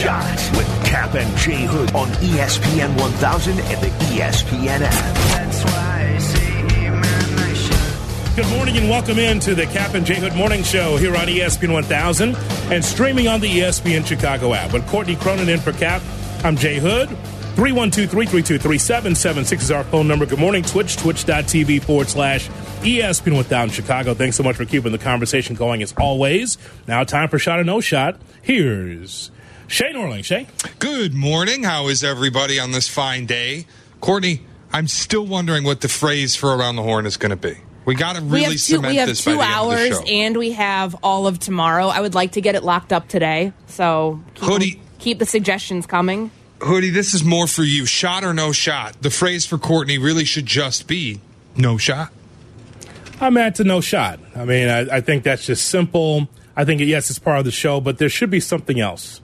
Shot with Cap and J Hood on ESPN 1000 and the ESPN app. That's why I say imagination. Good morning and welcome in to the Cap and J Hood Morning Show here on ESPN 1000 and streaming on the ESPN Chicago app. With Courtney Cronin in for Cap, I'm Jay Hood. 312-332-3776 is our phone number. Good morning, Twitch, twitch.tv forward slash ESPN 1000 Chicago. Thanks so much for keeping the conversation going as always. Now time for Shot or No Shot. Here's Shay Norling. Shay? Good morning. How is everybody on this fine day? Courtney, I'm still wondering what the phrase for around the horn is going to be. We got to we really have two, cement we have this by two the end of the hours and we have all of tomorrow. I would like to get it locked up today. So keep, Hoodie. keep the suggestions coming. Hoodie, this is more for you. Shot or no shot? The phrase for Courtney really should just be no shot. I'm at to no shot. I mean, I, I think that's just simple. I think, yes, it's part of the show, but there should be something else.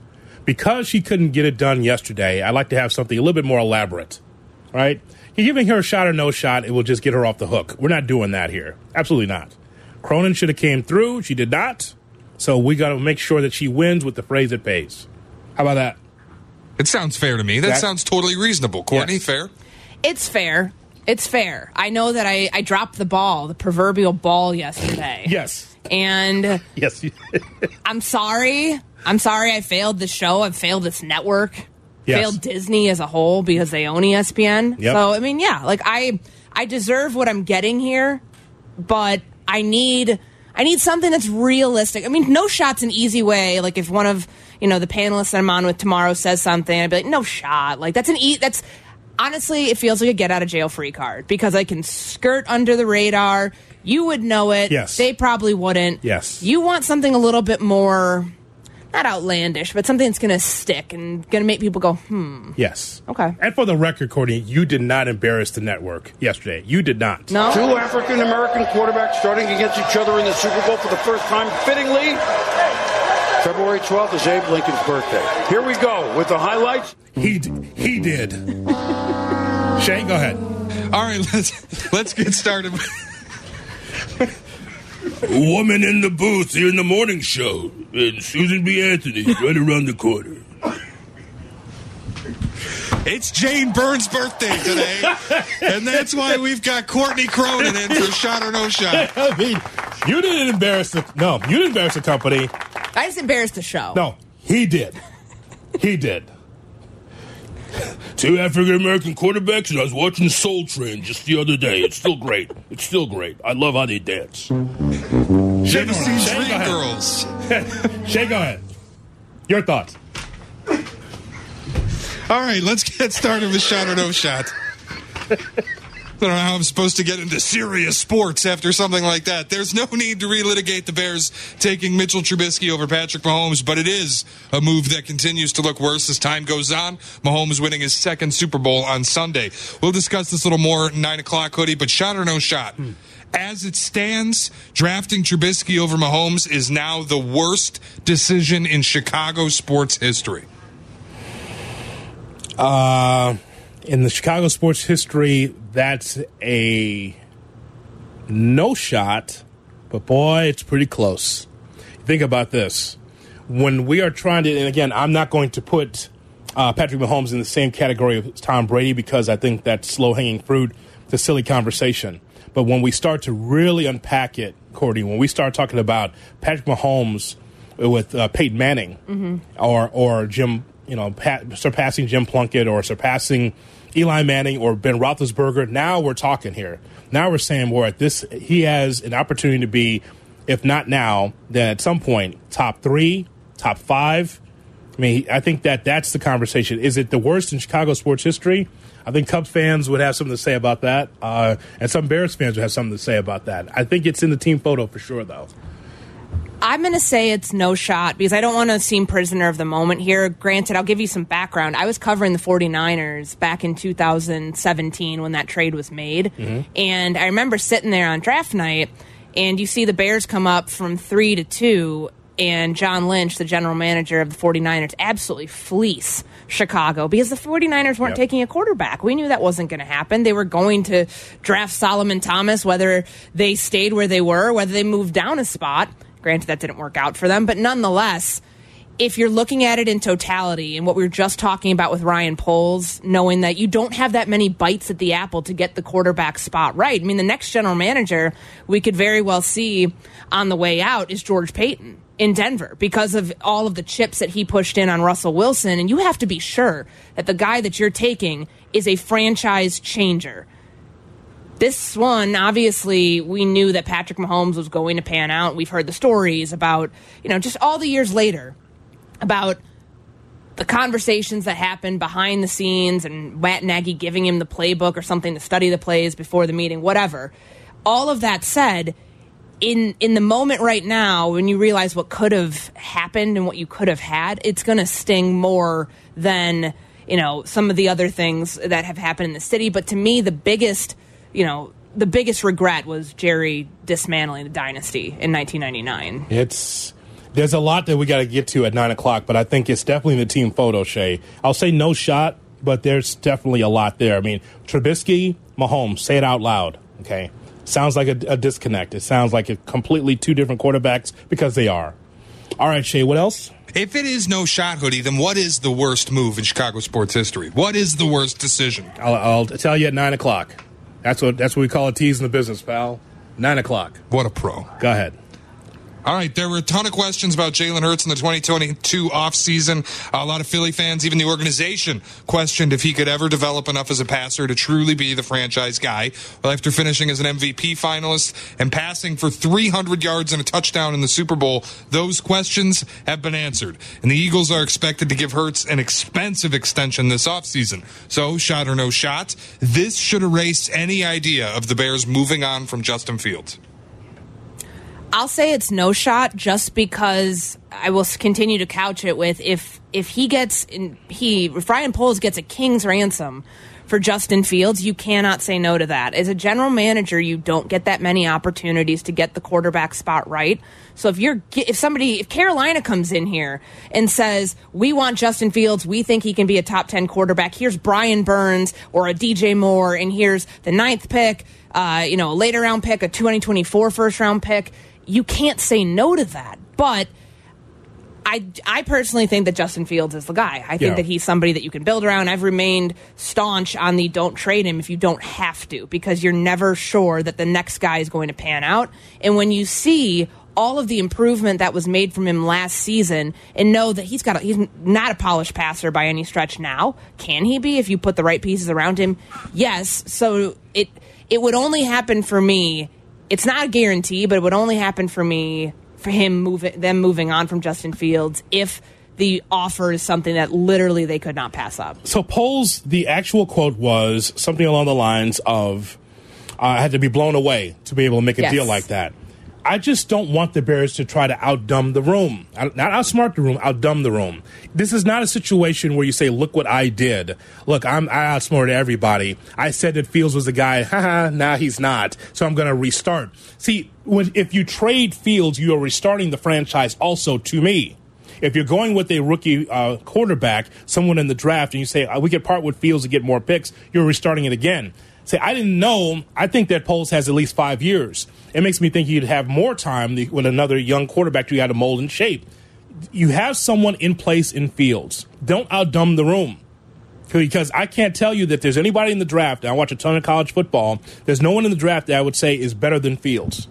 Because she couldn't get it done yesterday, I'd like to have something a little bit more elaborate, right? You're giving her a shot or no shot, it will just get her off the hook. We're not doing that here. Absolutely not. Cronin should have came through. She did not. So we got to make sure that she wins with the phrase that pays. How about that? It sounds fair to me. That, That- sounds totally reasonable. Courtney, Yes. fair? It's fair. It's fair. I know that I, I dropped the ball, the proverbial ball yesterday. Yes. And Yes. I'm sorry. I'm sorry I failed the show. I've failed this network. Yes. Failed Disney as a whole because they own ESPN. Yep. So I mean, yeah, like I I deserve what I'm getting here, but I need I need something that's realistic. I mean, no shot's an easy way. Like if one of you know the panelists that I'm on with tomorrow says something, I'd be like, no shot. Like that's an e that's honestly it feels like a get out of jail free card because I can skirt under the radar. You would know it. Yes. They probably wouldn't. Yes. You want something a little bit more not outlandish, but something that's going to stick and going to make people go, hmm. yes. Okay. And for the record, Courtney, you did not embarrass the network yesterday. You did not. No. Two African American quarterbacks starting against each other in the Super Bowl for the first time, fittingly. February 12th is Abe Lincoln's birthday. Here we go with the highlights. He d- he did. Shane, go ahead. All right, let's let's get started. Woman in the booth here in the morning show, and Susan B. Anthony's right around the corner. It's Jane Burns' birthday today, and that's why we've got Courtney Cronin in for shot or no shot. I mean, you didn't embarrass the no, you didn't embarrass the company. I just embarrassed the show. No, he did. He did. Two African American quarterbacks, and I was watching Soul Train just the other day. It's still great. It's still great. I love how they dance. Never seen Dream go. Girls. Shay, go ahead. Your thoughts? All right, let's get started with shot or no shot. I don't know how I'm supposed to get into serious sports after something like that. There's no need to relitigate the Bears taking Mitchell Trubisky over Patrick Mahomes, but it is a move that continues to look worse as time goes on. Mahomes winning his second Super Bowl on Sunday. We'll discuss this a little more at 9 o'clock, hoodie, but shot or no shot. As it stands, drafting Trubisky over Mahomes is now the worst decision in Chicago sports history. Uh, in the Chicago sports history, that's a no shot, but boy, it's pretty close. Think about this. When we are trying to, and again, I'm not going to put uh, Patrick Mahomes in the same category as Tom Brady because I think that's low hanging fruit. It's a silly conversation. But when we start to really unpack it, Courtney, when we start talking about Patrick Mahomes with uh, Peyton Manning or or Jim, you know, pat, surpassing Jim Plunkett or surpassing Eli Manning or Ben Roethlisberger. Now we're talking here. Now we're saying we're at this. He has an opportunity to be, if not now, then at some point, top three, top five. I mean, I think that that's the conversation. Is it the worst in Chicago sports history? I think Cubs fans would have something to say about that, uh, and some Bears fans would have something to say about that. I think it's in the team photo for sure, though. I'm going to say it's no shot because I don't want to seem prisoner of the moment here. Granted, I'll give you some background. I was covering the 49ers back in 2017 when that trade was made. Mm-hmm. And I remember sitting there on draft night, and you see the Bears come up from three to two, and John Lynch, the general manager of the 49ers, absolutely fleece Chicago because the 49ers weren't Yep. taking a quarterback. We knew that wasn't going to happen. They were going to draft Solomon Thomas, whether they stayed where they were, whether they moved down a spot. Granted, that didn't work out for them, but nonetheless, if you're looking at it in totality and what we were just talking about with Ryan Poles, knowing that you don't have that many bites at the apple to get the quarterback spot right. I mean, the next general manager we could very well see on the way out is George Paton in Denver because of all of the chips that he pushed in on Russell Wilson. And you have to be sure that the guy that you're taking is a franchise changer. This one, obviously, we knew that Patrick Mahomes was going to pan out. We've heard the stories about, you know, just all the years later about the conversations that happened behind the scenes and Matt Nagy giving him the playbook or something to study the plays before the meeting, whatever. All of that said, in in the moment right now, when you realize what could have happened and what you could have had, it's going to sting more than you know some of the other things that have happened in the city. But to me, the biggest, you know, the biggest regret was Jerry dismantling the dynasty in 1999. It's there's a lot that we got to get to at nine o'clock, but I think it's definitely the team photo. Shay, I'll say no shot, but there's definitely a lot there. I mean, Trubisky, Mahomes, say it out loud. Okay, sounds like a, a disconnect. It sounds like a completely two different quarterbacks because they are. All right, Shay, what else? If it is no shot hoodie, then what is the worst move in Chicago sports history? What is the worst decision? I'll, I'll tell you at nine o'clock. That's what that's what we call a tease in the business, pal. Nine o'clock. What a pro. Go ahead. All right, there were a ton of questions about Jalen Hurts in the 2022 offseason. A lot of Philly fans, even the organization, questioned if he could ever develop enough as a passer to truly be the franchise guy. Well, after finishing as an MVP finalist and passing for 300 yards and a touchdown in the Super Bowl, those questions have been answered. And the Eagles are expected to give Hurts an expensive extension this offseason. So, shot or no shot, this should erase any idea of the Bears moving on from Justin Fields. I'll say it's no shot just because I will continue to couch it with if if he gets in, he if Ryan Poles gets a king's ransom for Justin Fields, you cannot say no to that. As a general manager, you don't get that many opportunities to get the quarterback spot right. So if you're if somebody if Carolina comes in here and says, "We want Justin Fields, we think he can be a top 10 quarterback. Here's Brian Burns or a DJ Moore and here's the ninth pick, uh, you know, a later round pick, a 2024 first round pick." You can't say no to that. But I, I personally think that Justin Fields is the guy. I think Yeah. that he's somebody that you can build around. I've remained staunch on the don't trade him if you don't have to, because you're never sure that the next guy is going to pan out. And when you see all of the improvement that was made from him last season and know that he's got a, he's not a polished passer by any stretch now. Can he be if you put the right pieces around him? Yes. So it it would only happen for me it's not a guarantee, but it would only happen for me for him moving them moving on from Justin Fields if the offer is something that literally they could not pass up. So Poles the actual quote was something along the lines of, "I had to be blown away to be able to make a Yes. deal like that." I just don't want the Bears to try to outdumb the room, not outsmart the room, outdumb the room. This is not a situation where you say, "Look what I did." Look, I'm I outsmarted everybody. I said that Fields was the guy. Haha, now he's not. So I'm going to restart. See, when, if you trade Fields, you are restarting the franchise. Also, to me. If you're going with a rookie uh, quarterback, someone in the draft, and you say uh, we could part with Fields to get more picks, you're restarting it again. Say I didn't know. I think that Poles has at least five years. It makes me think you'd have more time the- with another young quarterback you got to mold and shape. You have someone in place in Fields. Don't outdumb the room because I can't tell you that there's anybody in the draft. and I watch a ton of college football. There's no one in the draft that I would say is better than Fields.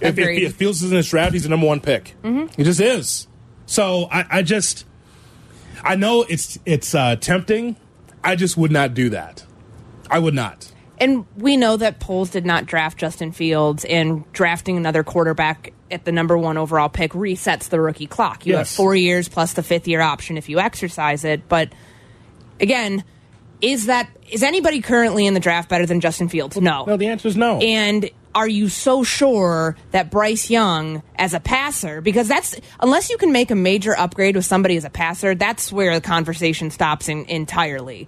If, if, if Fields is in this draft, he's the number one pick. Mm-hmm. He just is. So I, I just, I know it's it's uh, tempting. I just would not do that. I would not. And we know that Poles did not draft Justin Fields, and drafting another quarterback at the number one overall pick resets the rookie clock. You have four years plus the fifth year option if you exercise it. But again, is that is anybody currently in the draft better than Justin Fields? No. No, the answer is no. And are you so sure that Bryce Young as a passer, because that's, unless you can make a major upgrade with somebody as a passer, that's where the conversation stops in, entirely.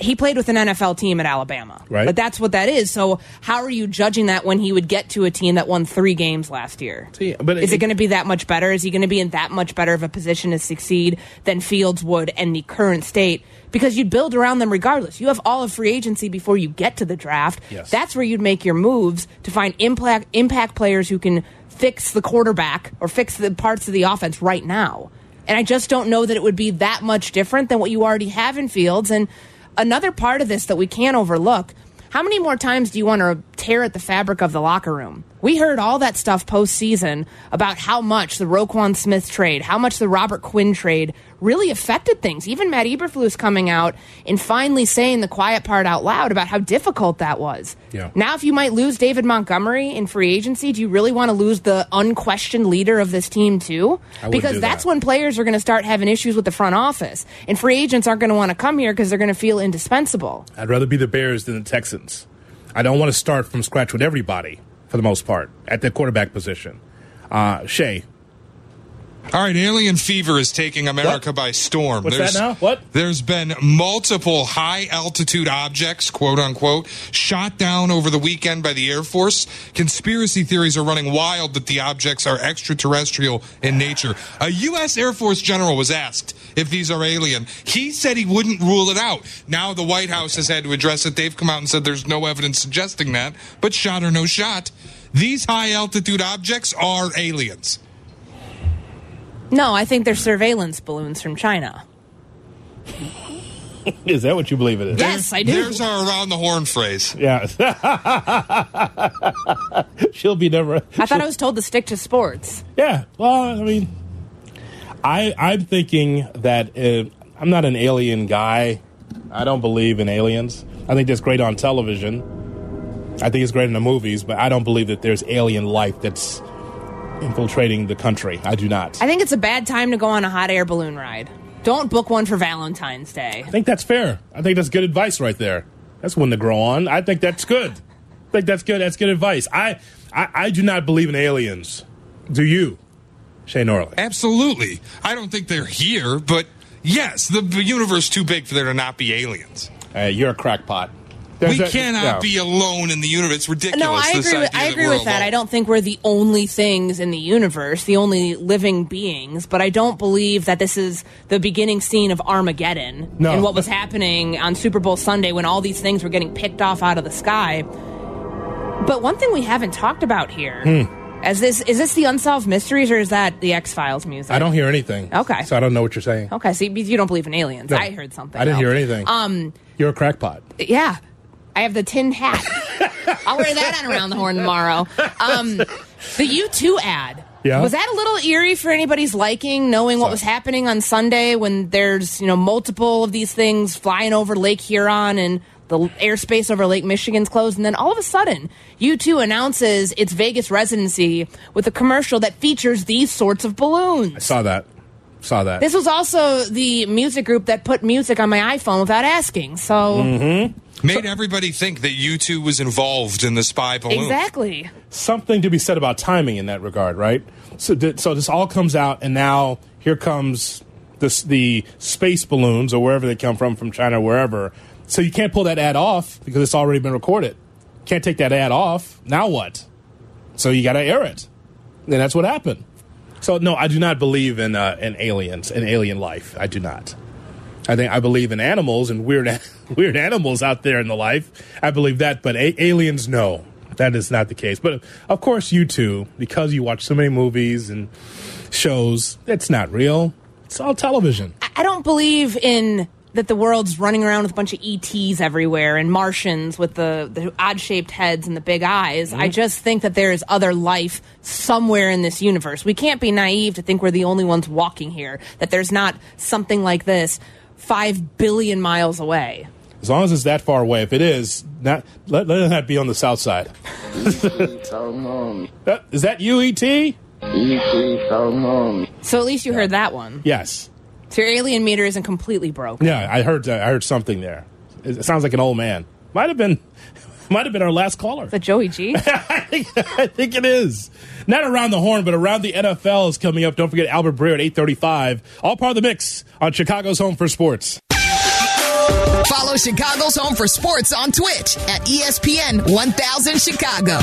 He played with an NFL team at Alabama. Right. But that's what that is. So how are you judging that when he would get to a team that won three games last year? See, but is it- it going to be that much better? Is he going to be in that much better of a position to succeed than Fields would in the current state? Because you'd build around them regardless. You have all of free agency before you get to the draft. Yes. That's where you'd make your moves to find impact impact players who can fix the quarterback or fix the parts of the offense right now. And I just don't know that it would be that much different than what you already have in Fields. And another part of this that we can't overlook how many more times do you want to tear at the fabric of the locker room? We heard all that stuff postseason about how much the Roquan Smith trade, how much the Robert Quinn trade really affected things. Even Matt Eberflus coming out and finally saying the quiet part out loud about how difficult that was. Yeah. Now, if you might lose David Montgomery in free agency, do you really want to lose the unquestioned leader of this team too? Because that's that. when players are going to start having issues with the front office, and free agents aren't going to want to come here because they're going to feel indispensable. I'd rather be the Bears than the Texans. I don't want to start from scratch with everybody for the most part at the quarterback position. Uh, Shay, All right, alien fever is taking America What? by storm. What's that now? What? There's been multiple high altitude objects, quote unquote, shot down over the weekend by the Air Force. Conspiracy theories are running wild that the objects are extraterrestrial in nature. A U.S. Air Force general was asked if these are alien. He said he wouldn't rule it out. Now the White House has had to address it. They've come out and said there's no evidence suggesting that, but shot or no shot, these high altitude objects are aliens. No, I think they're surveillance balloons from China. is that what you believe it is? Yes, I do. There's our around the horn phrase. Yeah. She'll be never. I thought I was told to stick to sports. Yeah. Well, I mean, I I'm thinking that uh, I'm not an alien guy. I don't believe in aliens. I think that's great on television. I think it's great in the movies, but I don't believe that there's alien life that's infiltrating the country. I do not. I think it's a bad time to go on a hot air balloon ride. Don't book one for Valentine's Day. I think that's fair. I think that's good advice right there. That's one to grow on. I think that's good. I think that's good. That's good advice. I I, I do not believe in aliens. Do you, Shane Norley? Absolutely. I don't think they're here, but yes, the the universe too big for there to not be aliens. Hey, you're a crackpot. We a- cannot yeah. be alone in the universe. It's ridiculous. No, I this agree. With, idea I that agree we're with that. alone. I don't think we're the only things in the universe, the only living beings. But I don't believe that this is the beginning scene of Armageddon No. and what was happening on Super Bowl Sunday when all these things were getting picked off out of the sky. But one thing we haven't talked about here. Hmm. As this is this the unsolved mysteries or is that the X Files music? I don't hear anything. Okay. So I don't know what you're saying. Okay, so you you don't believe in aliens. No. I heard something. I didn't though. hear anything. Um, You're a crackpot. yeah. I have the tin hat. I'll wear that on around the horn tomorrow. Um, the U2 ad. Yeah. Was that a little eerie for anybody's liking, knowing what was happening on Sunday when there's, you know, multiple of these things flying over Lake Huron and the airspace over Lake Michigan's closed, and then all of a sudden, U2 announces its Vegas residency with a commercial that features these sorts of balloons. I saw that. Saw that. This was also the music group that put music on my iPhone without asking. So, Made everybody think that you two was involved in the spy balloon. exactly. Something to be said about timing in that regard, right? So, so this all comes out, and now here comes this the space balloons or wherever they come from, from China, or wherever. So you can't pull that ad off because it's already been recorded. Can't take that ad off. Now what? So you got to air it. And that's what happened. So no, I do not believe in uh, in aliens and alien life. I do not. I think I believe in animals and weird weird animals out there in the life. I believe that, but a- aliens, no, that is not the case. But of course, you too, because you watch so many movies and shows. It's not real. It's all television. I don't believe in that the world's running around with a bunch of ETs everywhere and Martians with the, the odd shaped heads and the big eyes. I mm-hmm. just think that there is other life somewhere in this universe. We can't be naive to think we're the only ones walking here, that there's not something like this five billion miles away. As long as it's that far away. If it is, not let, let it not be on the south side. Uh, Is that you, ET? So at least you heard that one. Yes. So your alien meter isn't completely broken. Yeah, I heard. Uh, I heard something there. It, it sounds like an old man. Might have been. Might have been our last caller. The Joey G? I think, I think it is. Not around the horn, but around the NFL is coming up. Don't forget Albert Breer at 835. All part of the mix on Chicago's Home for Sports. Follow Chicago's Home for Sports on Twitch at ESPN 1000 Chicago.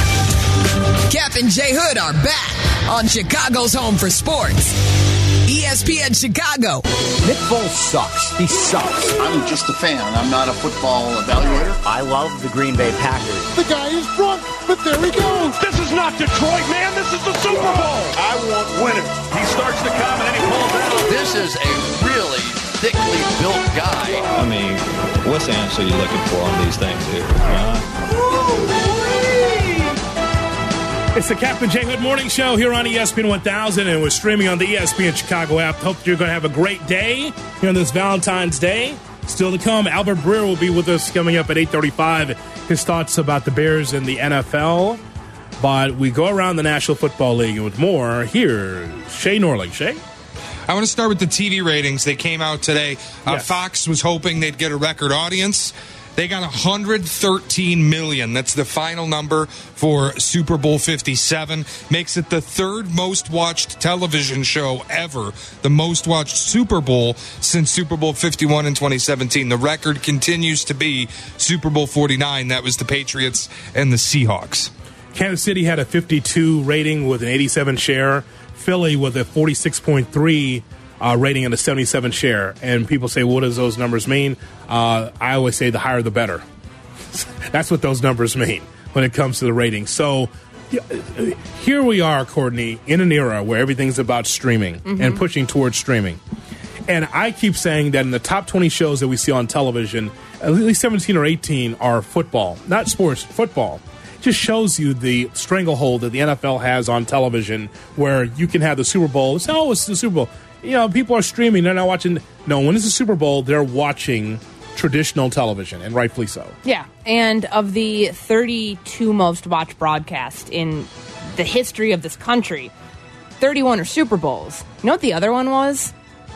Cap and J Hood are back on Chicago's Home for Sports. ESPN Chicago. Nick Foles sucks. He sucks. I'm just a fan. I'm not a football evaluator. I love the Green Bay Packers. The guy is drunk, but there he goes. This is not Detroit, man. This is the Super Bowl. I want winners. He starts to come and then he pulls out. this is a really thickly built guy. I mean, what's the answer you're looking for on these things here? Huh? It's the Cap and J Hood Morning Show here on ESPN 1000, and we're streaming on the ESPN Chicago app. Hope you're going to have a great day here on this Valentine's Day. Still to come, Albert Breer will be with us coming up at 8:35. His thoughts about the Bears and the NFL. But we go around the National Football League and with more. here, Shay Norling. Shay. I want to start with the TV ratings. They came out today. Uh, Yes. Fox was hoping they'd get a record audience. They got 113 million. That's the final number for Super Bowl 57. Makes it the third most watched television show ever. The most watched Super Bowl since Super Bowl 51 in 2017. The record continues to be Super Bowl 49. That was the Patriots and the Seahawks. Kansas City had a 52 rating with an 87 share. Philly with a 46.3 uh, rating and a 77 share. And people say, what does those numbers mean? Uh, I always say the higher the better. That's what those numbers mean when it comes to the rating. So uh, here we are, Courtney, in an era where everything's about streaming and pushing towards streaming. And I keep saying that in the top 20 shows that we see on television, at least 17 or 18 are football, not sports, football. Just shows you the stranglehold that the NFL has on television, where you can have the Super Bowl. It's, oh, it's the Super Bowl. You know, people are streaming; they're not watching. No, when it's the Super Bowl, they're watching traditional television, and rightfully so. Yeah, and of the 32 most watched broadcasts in the history of this country, 31 are Super Bowls. You know what the other one was?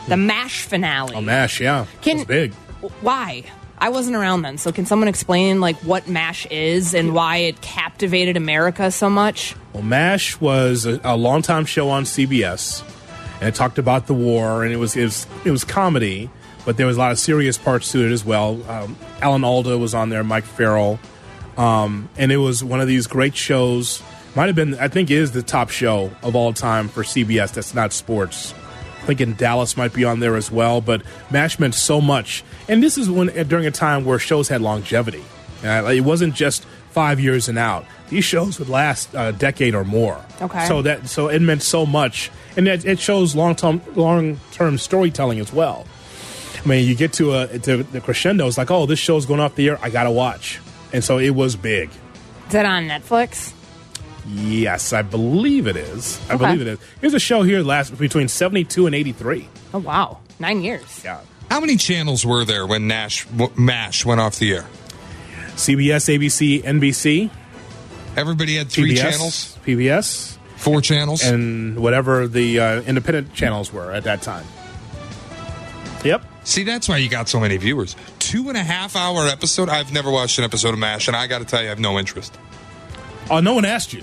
The hmm. MASH finale. Oh, Mash, yeah, Can- big. Why? I wasn't around then, so can someone explain like what MASH is and why it captivated America so much? Well, MASH was a, a longtime show on CBS, and it talked about the war, and it was it was, it was comedy, but there was a lot of serious parts to it as well. Um, Alan Alda was on there, Mike Farrell, um, and it was one of these great shows. Might have been, I think, is the top show of all time for CBS. That's not sports. I think in Dallas might be on there as well, but MASH meant so much, and this is when during a time where shows had longevity. Uh, it wasn't just five years and out. These shows would last a decade or more. Okay. So that so it meant so much, and it, it shows long term long term storytelling as well. I mean, you get to a to the crescendo. It's like, oh, this show's going off the air. I gotta watch, and so it was big. Is that on Netflix? Yes, I believe it is. I Okay. believe it is. Here's a show here that lasts between seventy two and eighty three. Oh wow, nine years. Yeah. How many channels were there when Nash w- MASH went off the air? CBS, ABC, NBC, Everybody had three PBS, channels, PBS, four channels. and whatever the uh, independent channels were at that time. Yep. See, that's why you got so many viewers. Two and a half hour episode. I've never watched an episode of MASH, and I got to tell you, I have no interest. Oh, no one asked you.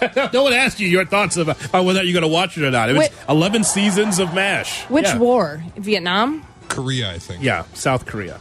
no one asked you your thoughts about, about whether you're going to watch it or not. It was Wait. 11 seasons of MASH. Which Yeah. war? Vietnam? Korea, I think. Yeah, South Korea.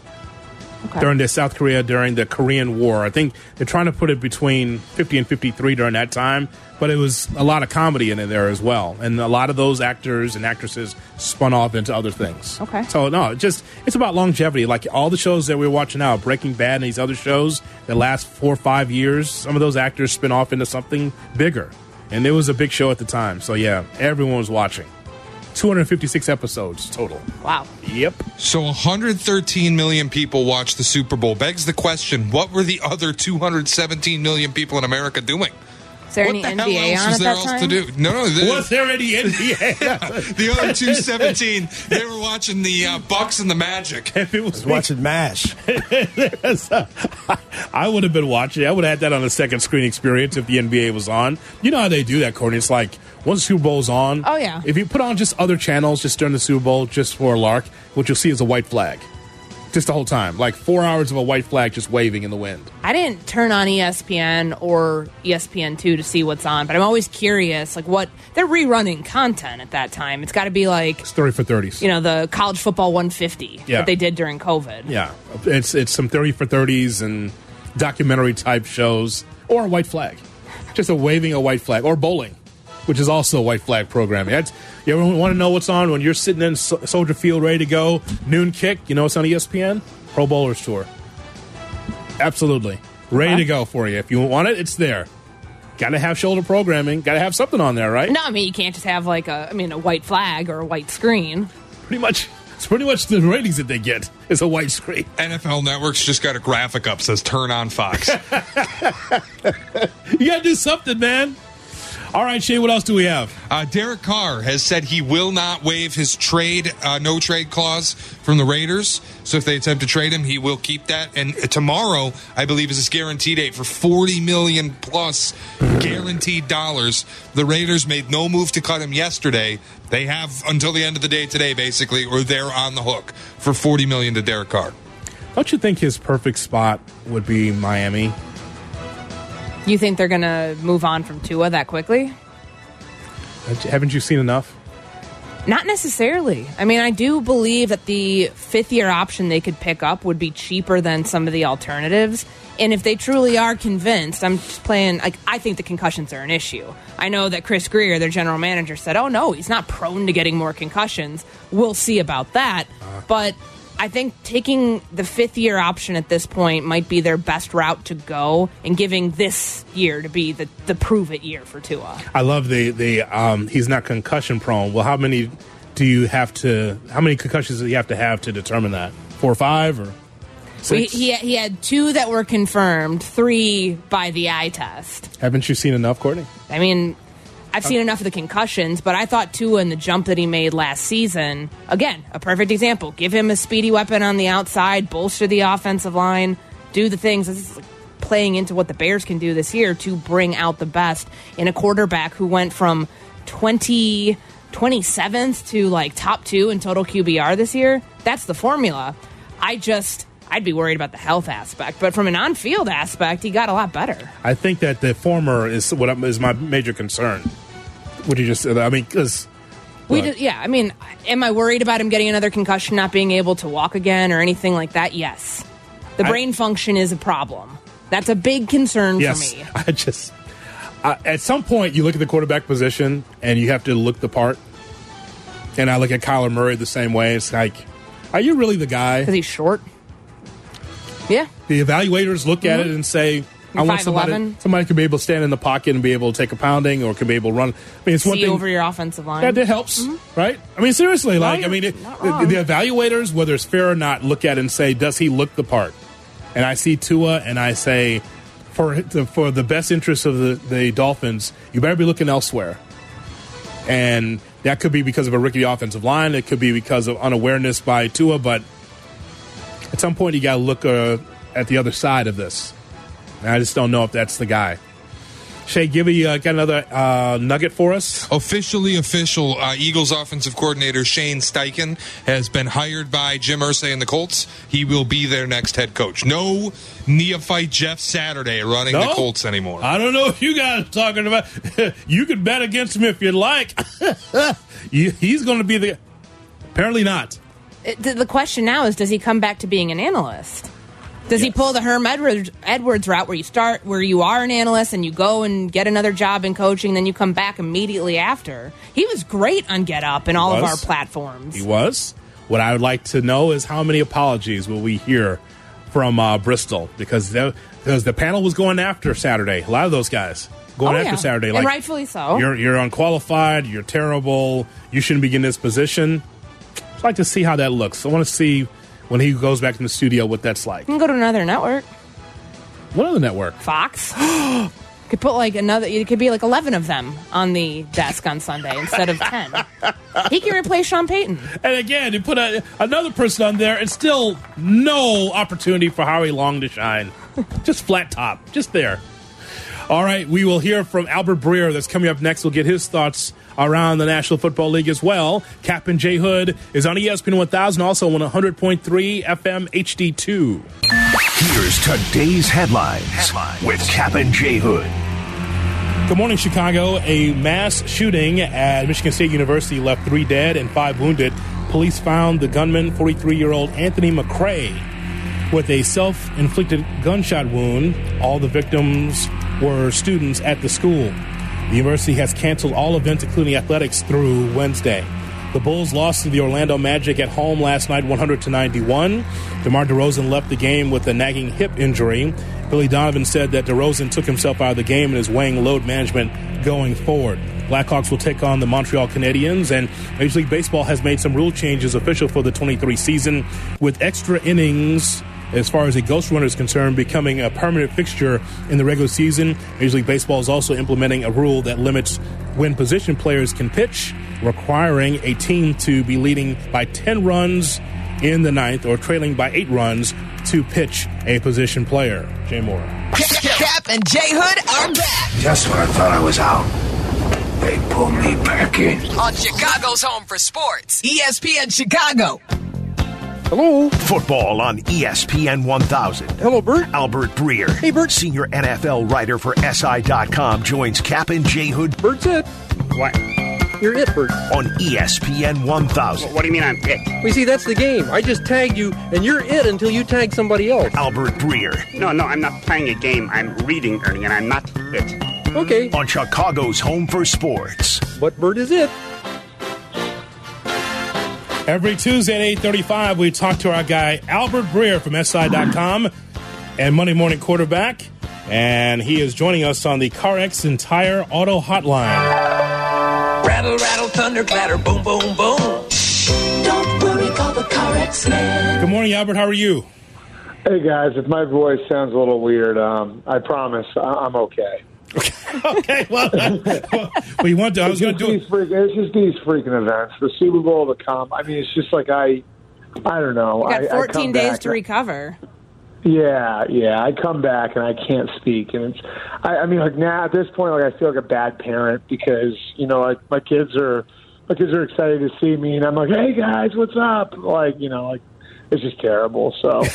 Okay. During the South Korea, during the Korean War. I think they're trying to put it between 50 and 53 during that time, but it was a lot of comedy in it there as well. And a lot of those actors and actresses spun off into other things. Okay. So, no, it just, it's about longevity. Like all the shows that we're watching now, Breaking Bad and these other shows that last four or five years, some of those actors spin off into something bigger. And it was a big show at the time. So, yeah, everyone was watching. 256 episodes total. Wow. Yep. So 113 million people watched the Super Bowl. Begs the question: What were the other 217 million people in America doing? Is there what any the hell NBA else on was at there else time? to do? No, no. there- Was there any NBA? yeah, the other 217, they were watching the uh, Bucks and the Magic. if it was Watching MASH. I would have been watching. I would have had that on a second screen experience if the NBA was on. You know how they do that, Courtney. It's like once the Super Bowl's on. Oh, yeah. If you put on just other channels just during the Super Bowl, just for a lark, what you'll see is a white flag, just the whole time, like four hours of a white flag just waving in the wind. I didn't turn on ESPN or ESPN2 to see what's on, but I'm always curious, like what they're rerunning content at that time. It's got to be like, It's thirty for thirties. you know, the college football 150 Yeah. that they did during COVID. Yeah, it's it's some thirty for thirties and documentary type shows or a white flag, just a waving a white flag or bowling, which is also white flag programming. That's, you ever want to know what's on when you're sitting in Sol- Soldier Field ready to go noon kick? You know what's on ESPN? Pro Bowlers Tour. Absolutely ready Okay. to go for you. If you want it, it's there. Got to have shoulder programming. Got to have something on there, right? No, I mean you can't just have like a, I mean, a white flag or a white screen. pretty much it's pretty much the ratings that they get is a white screen. NFL Network's just got a graphic up says "Turn on Fox." You got to do something, man. All right, Shay. What else do we have? Uh, Derek Carr has said he will not waive his trade, uh, no trade clause from the Raiders. So if they attempt to trade him, he will keep that. And tomorrow, I believe, is his guarantee date for forty million plus guaranteed dollars. The Raiders made no move to cut him yesterday. They have until the end of the day today, basically, or they're on the hook for forty million to Derek Carr. Don't you think his perfect spot would be Miami? You think they're going to move on from Tua that quickly? Haven't you seen enough? Not necessarily. I mean, I do believe that the fifth year option they could pick up would be cheaper than some of the alternatives. And if they truly are convinced, I'm just playing, like, I think the concussions are an issue. I know that Chris Grier, their general manager, said, oh no, he's not prone to getting more concussions. We'll see about that. Uh-huh. But I think taking the fifth year option at this point might be their best route to go and giving this year to be the, the prove it year for Tua. I love the the um, he's not concussion prone. Well, how many do you have to? How many concussions do you have to have to determine that? Four or five or He, he, he had two that were confirmed, three by the eye test. Haven't you seen enough, Courtney? I mean, I've seen enough of the concussions, but I thought Tua and the jump that he made last season, again, a perfect example. Give him a speedy weapon on the outside, bolster the offensive line, do the things. This is playing into what the Bears can do this year to bring out the best in a quarterback who went from 20, 27th to like top two in total QBR this year. That's the formula. I just. I'd be worried about the health aspect, but from an on-field aspect, he got a lot better. I think that the former is what is my major concern. Would you just? I mean, because We did, yeah. I mean, am I worried about him getting another concussion, not being able to walk again, or anything like that? Yes. The I- brain function is a problem. That's a big concern yes, for me. I just I, at some point you look at the quarterback position and you have to look the part. And I look at Kyler Murray the same way. It's like, are you really the guy? Because he's short. Yeah. the evaluators look at it mm-hmm. and say, I want somebody, 5'11". somebody could be able to stand in the pocket and be able to take a pounding or could be able to run. I mean, it's one thing. over your offensive line. that, that helps, right? I mean, seriously, like, I mean, it, the, the evaluators, whether it's fair or not, look at it and say, does he look the part? And I see Tua and I say, for the, for the best interest of the, the Dolphins, you better be looking elsewhere. And that could be because of a rickety offensive line. It could be because of unawareness by Tua, but at some point you got to look uh, at the other side of this. And I just don't know if that's the guy. Shay Gibby uh, got another uh, nugget for us. Officially official, uh, Eagles offensive coordinator Shane Steichen has been hired by Jim Irsay and the Colts. He will be their next head coach. No neophyte Jeff Saturday running the Colts anymore. I don't know if you guys are talking about. you can bet against him if you'd like. He's going to be the. Apparently not. It- the, the question now is, does he come back to being an analyst? Does he pull the Herm Edwards, Edwards route where you start, where you are an analyst and you go and get another job in coaching, and then you come back immediately after? He was great on Get Up and all of our platforms. He was. What I would like to know is how many apologies will we hear from uh, Bristol because the, because the panel was going after Saturday. A lot of those guys going Oh, after yeah. Saturday, And like rightfully so. You're you're unqualified. You're terrible. You shouldn't be in this position. I'd like to see how that looks. I want to see when he goes back in the studio what that's like. You can go to another network, What other network? Fox. could put like another. It could be like eleven of them on the desk on Sunday instead of ten. he can replace Sean Payton. And again, you put a, another person on there, and still no opportunity for Howie Long to shine. just flat top, just there. All right, we will hear from Albert Breer. That's coming up next. We'll get his thoughts around the National Football League as well. Cap and Jay Hood is on ESPN 1000, also on 100.3 FM HD2. Here's today's headlines, with Cap and Jay Hood. Good morning, Chicago. A mass shooting at Michigan State University left three dead and five wounded. Police found the gunman, 43 year old Anthony McRae, with a self inflicted gunshot wound. All the victims were students at the school. The university has canceled all events, including athletics, through Wednesday. The Bulls lost to the Orlando Magic at home last night, 100 to 91. DeMar DeRozan left the game with a nagging hip injury. Billy Donovan said that DeRozan took himself out of the game and is weighing load management going forward. Blackhawks will take on the Montreal Canadiens, and Major League Baseball has made some rule changes official for the 23 season with extra innings as far as a ghost runner is concerned, becoming a permanent fixture in the regular season. Major League Baseball is also implementing a rule that limits when position players can pitch, requiring a team to be leading by 10 runs in the ninth or trailing by eight runs to pitch a position player. Jay Moore. Cap and Jay Hood are back Just when I thought I was out, they pulled me back in. on Chicago's Home for Sports, ESPN Chicago. Hello. Football on ESPN 1000. Hello, Bert. Albert Breer. Hey, Bert. Senior NFL writer for SI.com joins Cap and J Hood. Bert's it. What? You're it, Bert. On ESPN 1000. What do you mean I'm it? We see, that's the game. I just tagged you, and you're it until you tag somebody else. Albert Breer. No, no, I'm not playing a game. I'm reading, Ernie, and I'm not it. Okay. On Chicago's Home for Sports. But Bert is it. Every Tuesday at 8.35, we talk to our guy, Albert Breer from SI.com and Monday Morning Quarterback. And he is joining us on the CarX Entire Auto Hotline. Rattle, rattle, thunder, clatter, boom, boom, boom. Don't worry, call the car man. Good morning, Albert. How are you? Hey guys, if my voice sounds a little weird, um, I promise I- I'm okay. okay, well, uh, well, we want to. I was going to do it. Freak, it's just these freaking events, the Super Bowl, the comp. I mean, it's just like I, I don't know. You I, got I 14 come days back to recover. Yeah, yeah. I come back and I can't speak, and it's. I, I mean, like now at this point, like I feel like a bad parent because you know, like my kids are, my kids are excited to see me, and I'm like, hey guys, what's up? Like, you know, like it's just terrible. So.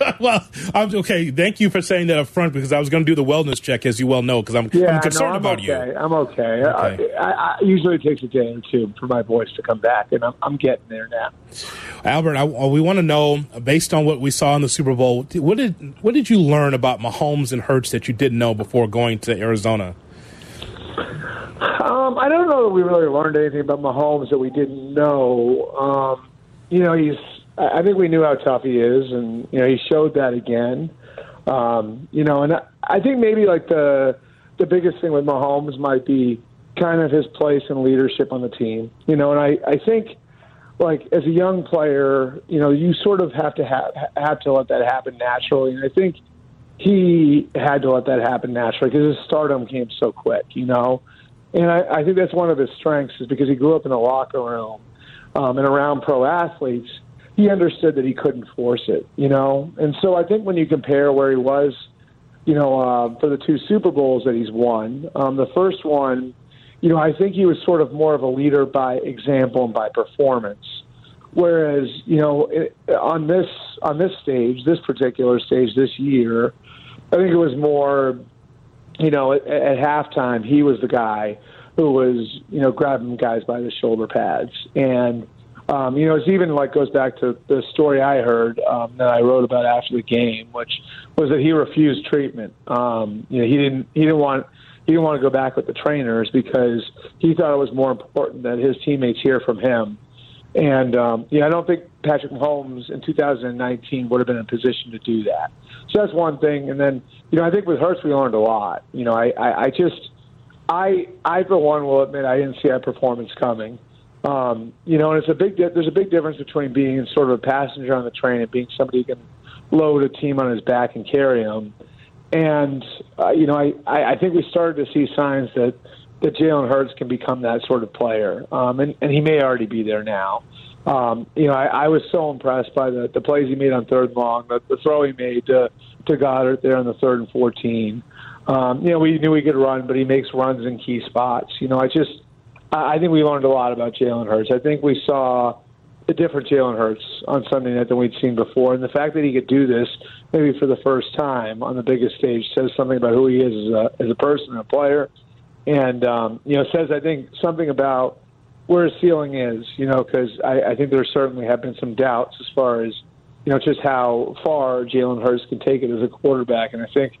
well, I'm okay. Thank you for saying that up front because I was going to do the wellness check, as you well know, because I'm, Yeah, I'm concerned no, I'm about okay. you. I'm okay. I, I, I, usually it takes a day or two for my voice to come back, and I'm, I'm getting there now. Albert, I, we want to know, based on what we saw in the Super Bowl, what did what did you learn about Mahomes and Hurts that you didn't know before going to Arizona? Um, I don't know that we really learned anything about Mahomes that we didn't know. Um, you know, he's. I think we knew how tough he is, and you know, he showed that again. Um, you know, and I, think maybe like the the biggest thing with Mahomes might be kind of his place and leadership on the team. You know, and I I think like as a young player, you know, you sort of have to have have to let that happen naturally, and I think he had to let that happen naturally because his stardom came so quick. You know. And I, I think that's one of his strengths is because he grew up in a locker room um, and around pro athletes. He understood that he couldn't force it, you know. And so I think when you compare where he was, you know, uh, for the two Super Bowls that he's won, um, the first one, you know, I think he was sort of more of a leader by example and by performance. Whereas, you know, it, on this on this stage, this particular stage this year, I think it was more you know, at, at halftime, he was the guy who was, you know, grabbing guys by the shoulder pads. And, um, you know, it's even like goes back to the story I heard um, that I wrote about after the game, which was that he refused treatment. Um, you know, he didn't he didn't want he didn't want to go back with the trainers because he thought it was more important that his teammates hear from him. And um, yeah, I don't think Patrick Mahomes in 2019 would have been in a position to do that. So that's one thing. And then, you know, I think with Hurts we learned a lot. You know, I, I, I just, I, I for one will admit I didn't see that performance coming. Um, you know, and it's a big. di- There's a big difference between being sort of a passenger on the train and being somebody who can load a team on his back and carry them. And uh, you know, I, I, I think we started to see signs that that Jalen Hurts can become that sort of player, um, and, and he may already be there now. Um, you know, I, I was so impressed by the, the plays he made on third and long, the, the throw he made to, to Goedert there on the third and 14. Um, you know, we knew he could run, but he makes runs in key spots. You know, I just, I think we learned a lot about Jalen Hurts. I think we saw a different Jalen Hurts on Sunday night than we'd seen before. And the fact that he could do this maybe for the first time on the biggest stage says something about who he is as a, as a person and a player. And, um, you know, says, I think, something about where his ceiling is, you know, because I, I think there certainly have been some doubts as far as, you know, just how far Jalen Hurts can take it as a quarterback. And I think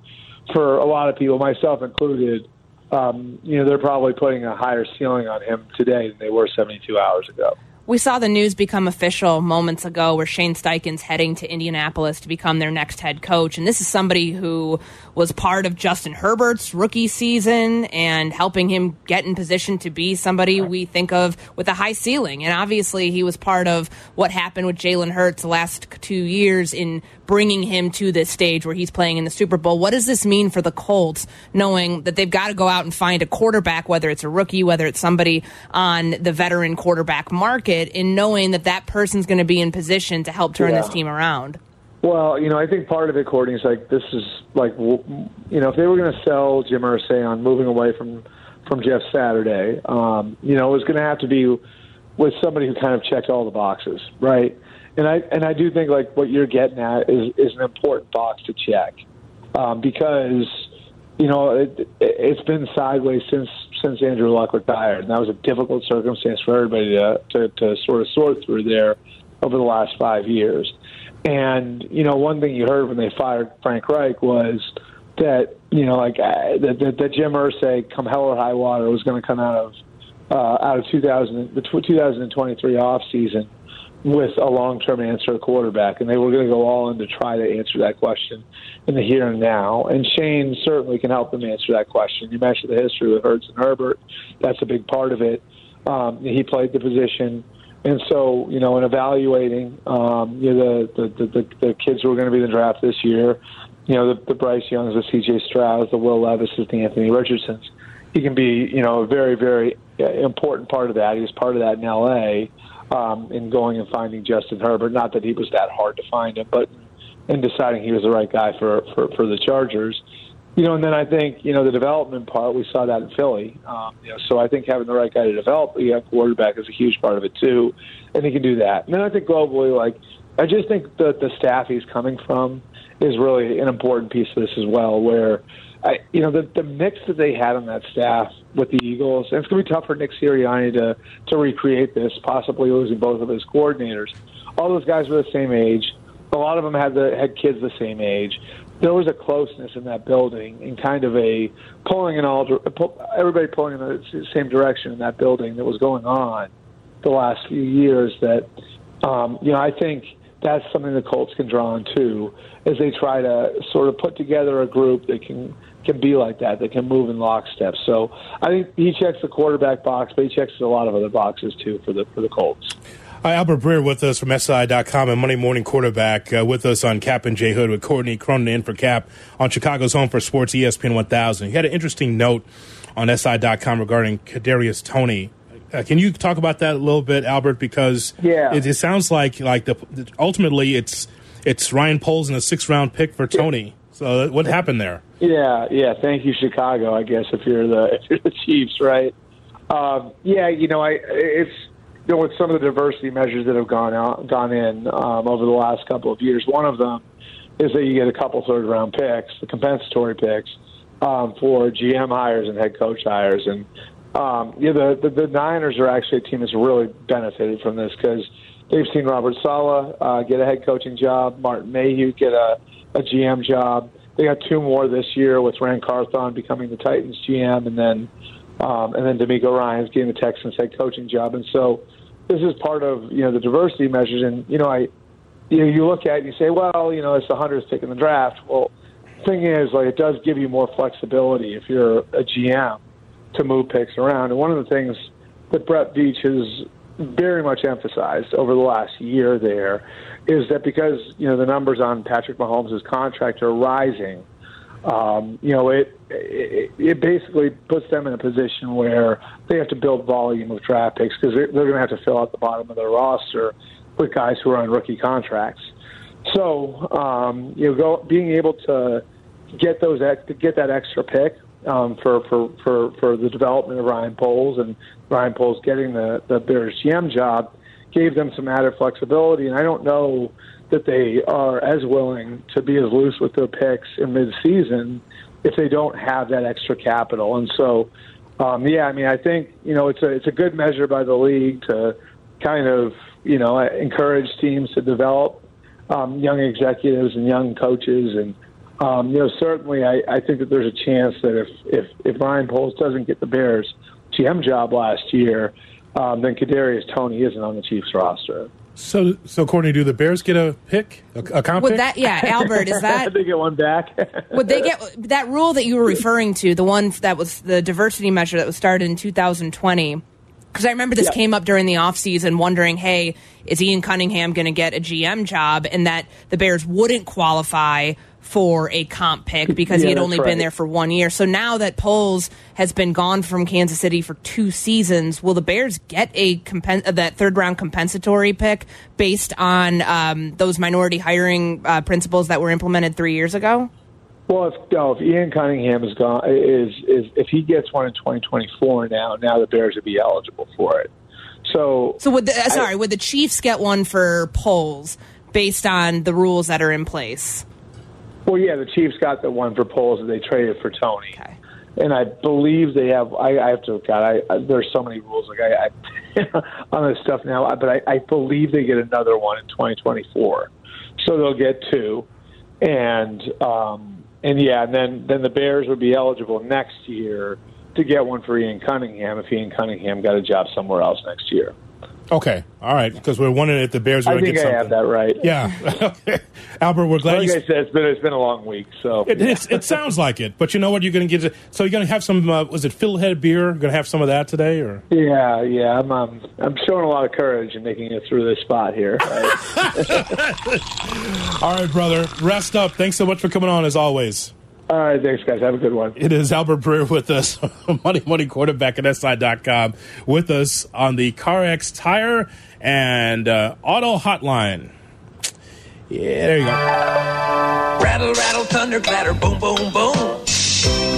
for a lot of people, myself included, um, you know, they're probably putting a higher ceiling on him today than they were 72 hours ago. We saw the news become official moments ago where Shane Steichen's heading to Indianapolis to become their next head coach. And this is somebody who was part of Justin Herbert's rookie season and helping him get in position to be somebody we think of with a high ceiling. And obviously, he was part of what happened with Jalen Hurts the last two years in bringing him to this stage where he's playing in the Super Bowl. What does this mean for the Colts, knowing that they've got to go out and find a quarterback, whether it's a rookie, whether it's somebody on the veteran quarterback market? in knowing that that person's going to be in position to help turn yeah. this team around? Well, you know, I think part of it, Courtney, is like this is like you know, if they were going to sell Jim Irsay on moving away from from Jeff Saturday, um, you know, it was going to have to be with somebody who kind of checked all the boxes, right? And I and I do think like what you're getting at is is an important box to check um, because you know it, it's been sideways since since Andrew Luck retired, and that was a difficult circumstance for everybody to, to, to sort of sort through there over the last five years. And you know, one thing you heard when they fired Frank Reich was that you know, like uh, that, that, Jim Irsay, come hell or high water, was going to come out of uh, out of 2000 the 2023 off season with a long-term answer at quarterback, and they were going to go all in to try to answer that question in the here and now. And Shane certainly can help them answer that question. You mentioned the history with Hurts and Herbert; that's a big part of it. Um, he played the position, and so you know, in evaluating um, you know, the, the, the the kids who are going to be in the draft this year, you know, the, the Bryce Youngs, the C.J. Strouds, the Will Levises, the Anthony Richardsons, he can be you know a very very important part of that. He was part of that in L.A um, in going and finding Justin Herbert. Not that he was that hard to find him, but in deciding he was the right guy for, for, for the Chargers. You know, and then I think, you know, the development part, we saw that in Philly. Um, you know, so I think having the right guy to develop a young quarterback is a huge part of it, too. And he can do that. And then I think globally, like, I just think that the staff he's coming from is really an important piece of this as well, where I, you know, the the mix that they had on that staff with the Eagles, and it's going to be tough for Nick Sirianni to to recreate this, possibly losing both of his coordinators. All those guys were the same age. A lot of them had the had kids the same age. There was a closeness in that building, and kind of a pulling in all everybody pulling in the same direction in that building that was going on the last few years. That um, you know, I think that's something the Colts can draw on too, as they try to sort of put together a group that can can be like that, that can move in lockstep. So I think he checks the quarterback box, but he checks a lot of other boxes too for the for the Colts. Hi, Albert Breer with us from SI.com and Monday Morning Quarterback uh, with us on Cap and J Hood with Courtney Cronin in for Cap on Chicago's Home for Sports ESPN 1000. He had an interesting note on SI.com regarding Kadarius Toney. Uh, can you talk about that a little bit, Albert? Because yeah. it, it sounds like like the ultimately it's it's Ryan Poles and a six round pick for Toney. So what happened there? Yeah, yeah. Thank you, Chicago. I guess if you're the if you're the Chiefs, right? Um, yeah, you know, I it's you know with some of the diversity measures that have gone out gone in um, over the last couple of years. One of them is that you get a couple third round picks, the compensatory picks um, for GM hires and head coach hires, and um, yeah, the, the the Niners are actually a team that's really benefited from this because they've seen Robert Saleh uh, get a head coaching job, Martin Mayhew get a a GM job. They got two more this year with Ran Carthon becoming the Titans GM, and then um, and then DeMeco Ryans getting the Texans head coaching job. And so this is part of you know the diversity measures. And you know I you know you look at it and you say, well, you know it's the hundreds picking the draft. Well, thing is like it does give you more flexibility if you're a GM to move picks around. And one of the things that Brett Veach has very much emphasized over the last year there is that because you know the numbers on Patrick Mahomes' contract are rising, um, you know it, it it basically puts them in a position where they have to build volume of draft picks because they're, they're going to have to fill out the bottom of their roster with guys who are on rookie contracts. So um, you know, go, being able to get those to get that extra pick um, for, for for for the development of Ryan Poles and Ryan Poles getting the the Bears GM job gave them some added flexibility. And I don't know that they are as willing to be as loose with their picks in midseason if they don't have that extra capital. And so, um, yeah, I mean, I think you know it's a it's a good measure by the league to kind of you know encourage teams to develop um, young executives and young coaches and. Um, you know, certainly, I, I think that there's a chance that if, if if Ryan Poles doesn't get the Bears GM job last year, um, then Kadarius Toney isn't on the Chiefs roster. So, so Courtney, do the Bears get a pick, a, a comp Would pick? that, yeah, Albert, is that they get one back. would they get that rule that you were referring to, the one that was the diversity measure that was started in 2020? Because I remember this Yeah. came up during the offseason, wondering, hey, is Ian Cunningham going to get a GM job? And that the Bears wouldn't qualify for a comp pick because he had only right. been there for one year. So now that Poles has been gone from Kansas City for two seasons, will the Bears get a compen- uh, that third round compensatory pick based on um, those minority hiring uh, principles that were implemented three years ago? Well, if, no, if Ian Cunningham is gone, is is if he gets one in 2024 now, now the Bears would be eligible for it. So, So would the uh, sorry, would the Chiefs get one for Poles based on the rules that are in place? Well, yeah, the Chiefs got the one for Poles that they traded for Toney, and I believe they have. I, I have to. God, I, I there's so many rules like I, I on this stuff now, but I, I believe they get another one in 2024. So they'll get two, and um, and yeah, and then then the Bears would be eligible next year to get one for Ian Cunningham if Ian Cunningham got a job somewhere else next year. Okay, all right, because we're wondering if the Bears are going to get I something. have that right. Yeah, okay. Albert, we're glad Like you. I said, it's been it's been a long week, so It, it's, it sounds like it, but you know what? You're going to get. So you're going to have some. Uh, was it Fiddlehead beer? Going to have some of that today, or Yeah, yeah, I'm um, I'm showing a lot of courage in making it through this spot here. Right? all right, brother, rest up. Thanks so much for coming on, as always. All right, thanks, guys. Have a good one. It is Albert Breer with us, Money Money Quarterback at SI.com, with us on the CarX Tire and uh, Auto Hotline. Yeah, there you go. Rattle, rattle, thunder, clatter, boom, boom, boom.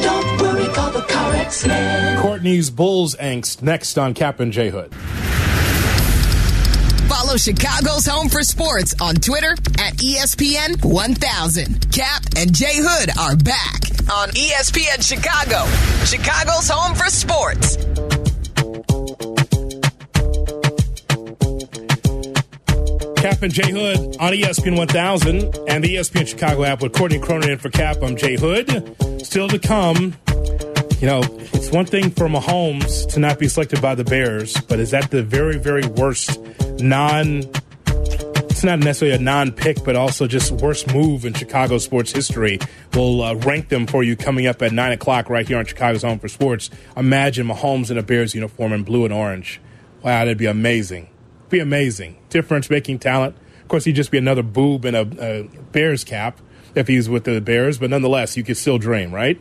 Don't worry, call the car man. Courtney's Bulls angst next on Cap and J Hood. Follow Chicago's Home for Sports on Twitter at ESPN 1000. Cap and Jay Hood are back on ESPN Chicago, Chicago's Home for Sports. Cap and J Hood on ESPN 1000 and the ESPN Chicago app with Courtney Cronin in for Cap. I'm Jay Hood. Still to come. You know, it's one thing for Mahomes to not be selected by the Bears, but is that the very, very worst non? It's not necessarily a non-pick, but also just worst move in Chicago sports history. We'll uh, rank them for you coming up at nine o'clock right here on Chicago's Home for Sports. Imagine Mahomes in a Bears uniform in blue and orange. Wow, that'd be amazing. Be amazing. Difference making talent. Of course, he'd just be another boob in a, a Bears cap if he's with the Bears, but nonetheless, you could still dream, right?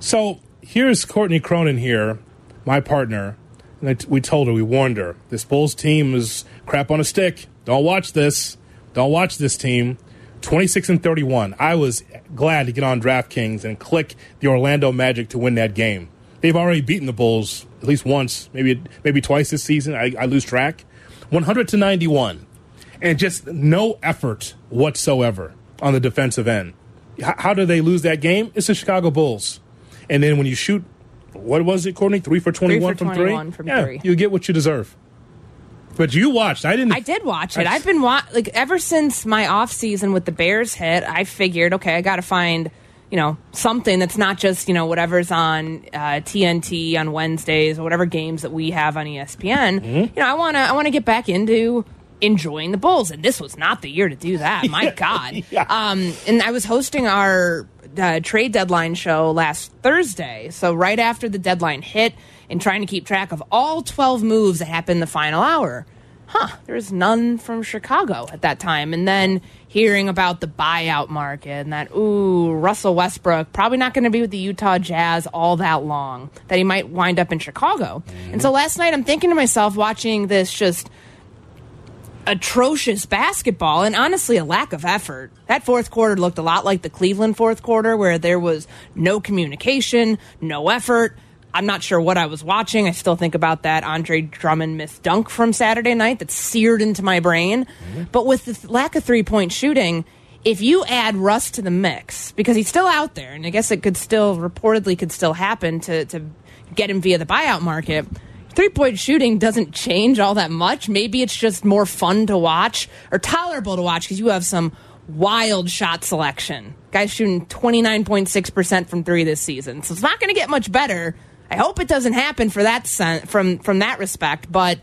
So here's Courtney Cronin here, my partner. And we told her, we warned her, this Bulls team is crap on a stick. Don't watch this. Don't watch this team. 26 and 31. I was glad to get on DraftKings and click the Orlando Magic to win that game. They've already beaten the Bulls at least once, maybe maybe twice this season. I, I lose track. 100 to 91, and just no effort whatsoever on the defensive end. H- how do they lose that game? It's the Chicago Bulls. And then when you shoot, what was it, Courtney? Three for 21 for from 21 three? from yeah, three. You get what you deserve. But you watched. I didn't. I did watch it. I've been wa- like ever since my off season with the Bears hit. I figured, okay, I got to find you know something that's not just you know whatever's on uh, TNT on Wednesdays or whatever games that we have on ESPN. Mm-hmm. You know, I want to I want to get back into enjoying the Bulls, and this was not the year to do that. My God. Yeah. Um, and I was hosting our uh, trade deadline show last Thursday, so right after the deadline hit, and trying to keep track of all twelve moves that happened in the final hour huh, there was none from Chicago at that time. And then hearing about the buyout market and that, ooh, Russell Westbrook probably not going to be with the Utah Jazz all that long, that he might wind up in Chicago. And so last night I'm thinking to myself, watching this just atrocious basketball and honestly a lack of effort. That fourth quarter looked a lot like the Cleveland fourth quarter where there was no communication, no effort. I'm not sure what I was watching. I still think about that Andre Drummond missed dunk from Saturday night that's seared into my brain. Mm-hmm. But with the th- lack of three point shooting, if you add Russ to the mix, because he's still out there, and I guess it could still reportedly could still happen to, to get him via the buyout market. Three point shooting doesn't change all that much. Maybe it's just more fun to watch or tolerable to watch because you have some wild shot selection. Guys shooting 29.6% from three this season. So it's not going to get much better. I hope it doesn't happen for that sen- from from that respect, but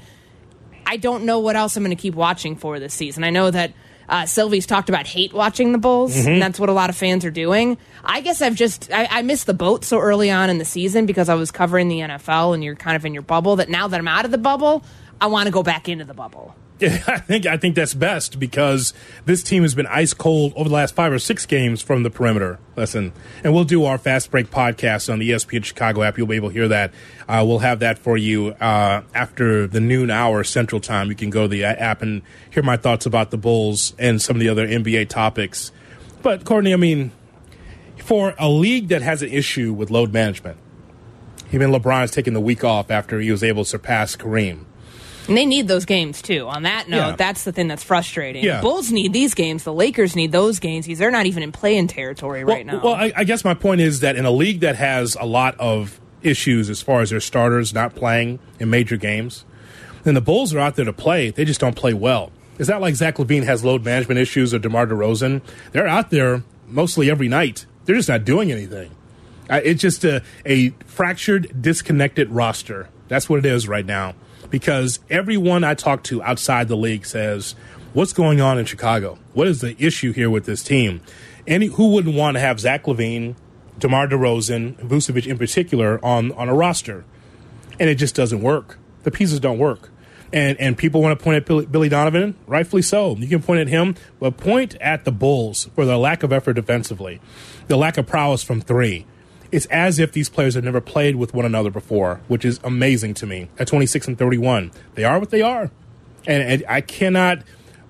I don't know what else I'm going to keep watching for this season. I know that uh, Silvy's talked about hate watching the Bulls, Mhm. and that's what a lot of fans are doing. I guess I've just I, I missed the boat so early on in the season because I was covering the NFL, and you're kind of in your bubble. That now that I'm out of the bubble, I want to go back into the bubble. I think I think that's best because this team has been ice cold over the last five or six games from the perimeter. Listen, and we'll do our fast break podcast on the ESPN Chicago app. You'll be able to hear that. Uh, we'll have that for you uh, after the noon hour Central Time. You can go to the app and hear my thoughts about the Bulls and some of the other NBA topics. But Courtney, I mean, for a league that has an issue with load management, even LeBron is taking the week off after he was able to surpass Kareem. And they need those games too. On that note, Yeah. that's the thing that's frustrating. Yeah. The Bulls need these games. The Lakers need those games. They're not even in play-in territory right now. Well, I, I guess my point is that in a league that has a lot of issues as far as their starters not playing in major games, then the Bulls are out there to play. They just don't play well. It's not like Zach LaVine has load management issues or DeMar DeRozan. They're out there mostly every night. They're just not doing anything. Uh, it's just a, a fractured, disconnected roster. That's what it is right now. Because everyone I talk to outside the league says, "What's going on in Chicago? What is the issue here with this team?" Any who wouldn't want to have Zach LaVine, DeMar DeRozan, Vucevic in particular on on a roster, and it just doesn't work. The pieces don't work. And and people want to point at Billy, Billy Donovan, rightfully so. You can point at him, but point at the Bulls for their lack of effort defensively, the lack of prowess from three. It's as if these players have never played with one another before, which is amazing to me. At 26 and 31, they are what they are, and, and I cannot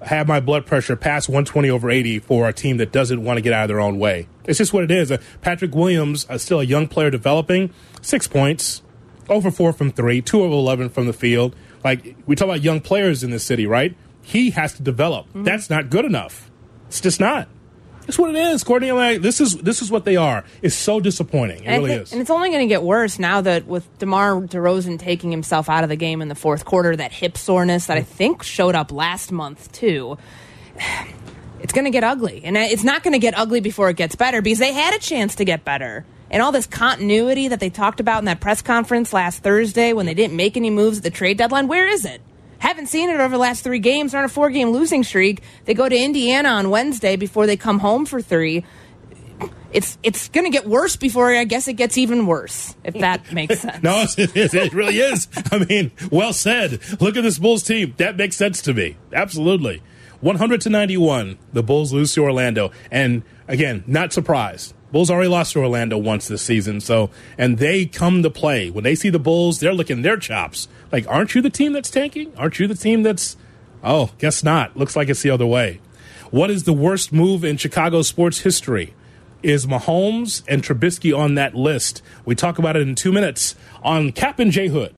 have my blood pressure pass 120 over 80 for a team that doesn't want to get out of their own way. It's just what it is. Uh, Patrick Williams, uh, still a young player developing, six points, over four from three, two of 11 from the field. Like, we talk about young players in this city, right? He has to develop. That's not good enough. It's just not. It's what it is, Courtney. Like, this is this is what they are. It's so disappointing. It And really think- is. And it's only going to get worse now that with DeMar DeRozan taking himself out of the game in the fourth quarter, that hip soreness that I mm. think showed up last month too. It's going to get ugly. And it's not going to get ugly before it gets better because they had a chance to get better. And all this continuity that they talked about in that press conference last Thursday when they didn't make any moves at the trade deadline, where is it? Haven't seen it over the last three games. They're on a four game losing streak. They go to Indiana on Wednesday before they come home for three it's it's going to get worse before I guess it gets even worse, if that makes sense. No, it is. It really is. I mean, well said. Look at this Bulls team. That makes sense to me. Absolutely. 100 to 91, the Bulls lose to Orlando. And again, not surprised. Bulls already lost to Orlando once this season. So, and they come to play. When they see the Bulls, they're licking their chops. Like, aren't you the team that's tanking? Aren't you the team that's, oh, guess not. Looks like it's the other way. What is the worst move in Chicago sports history? Is Mahomes and Trubisky on that list? We talk about it in two minutes on Cap and J Hood.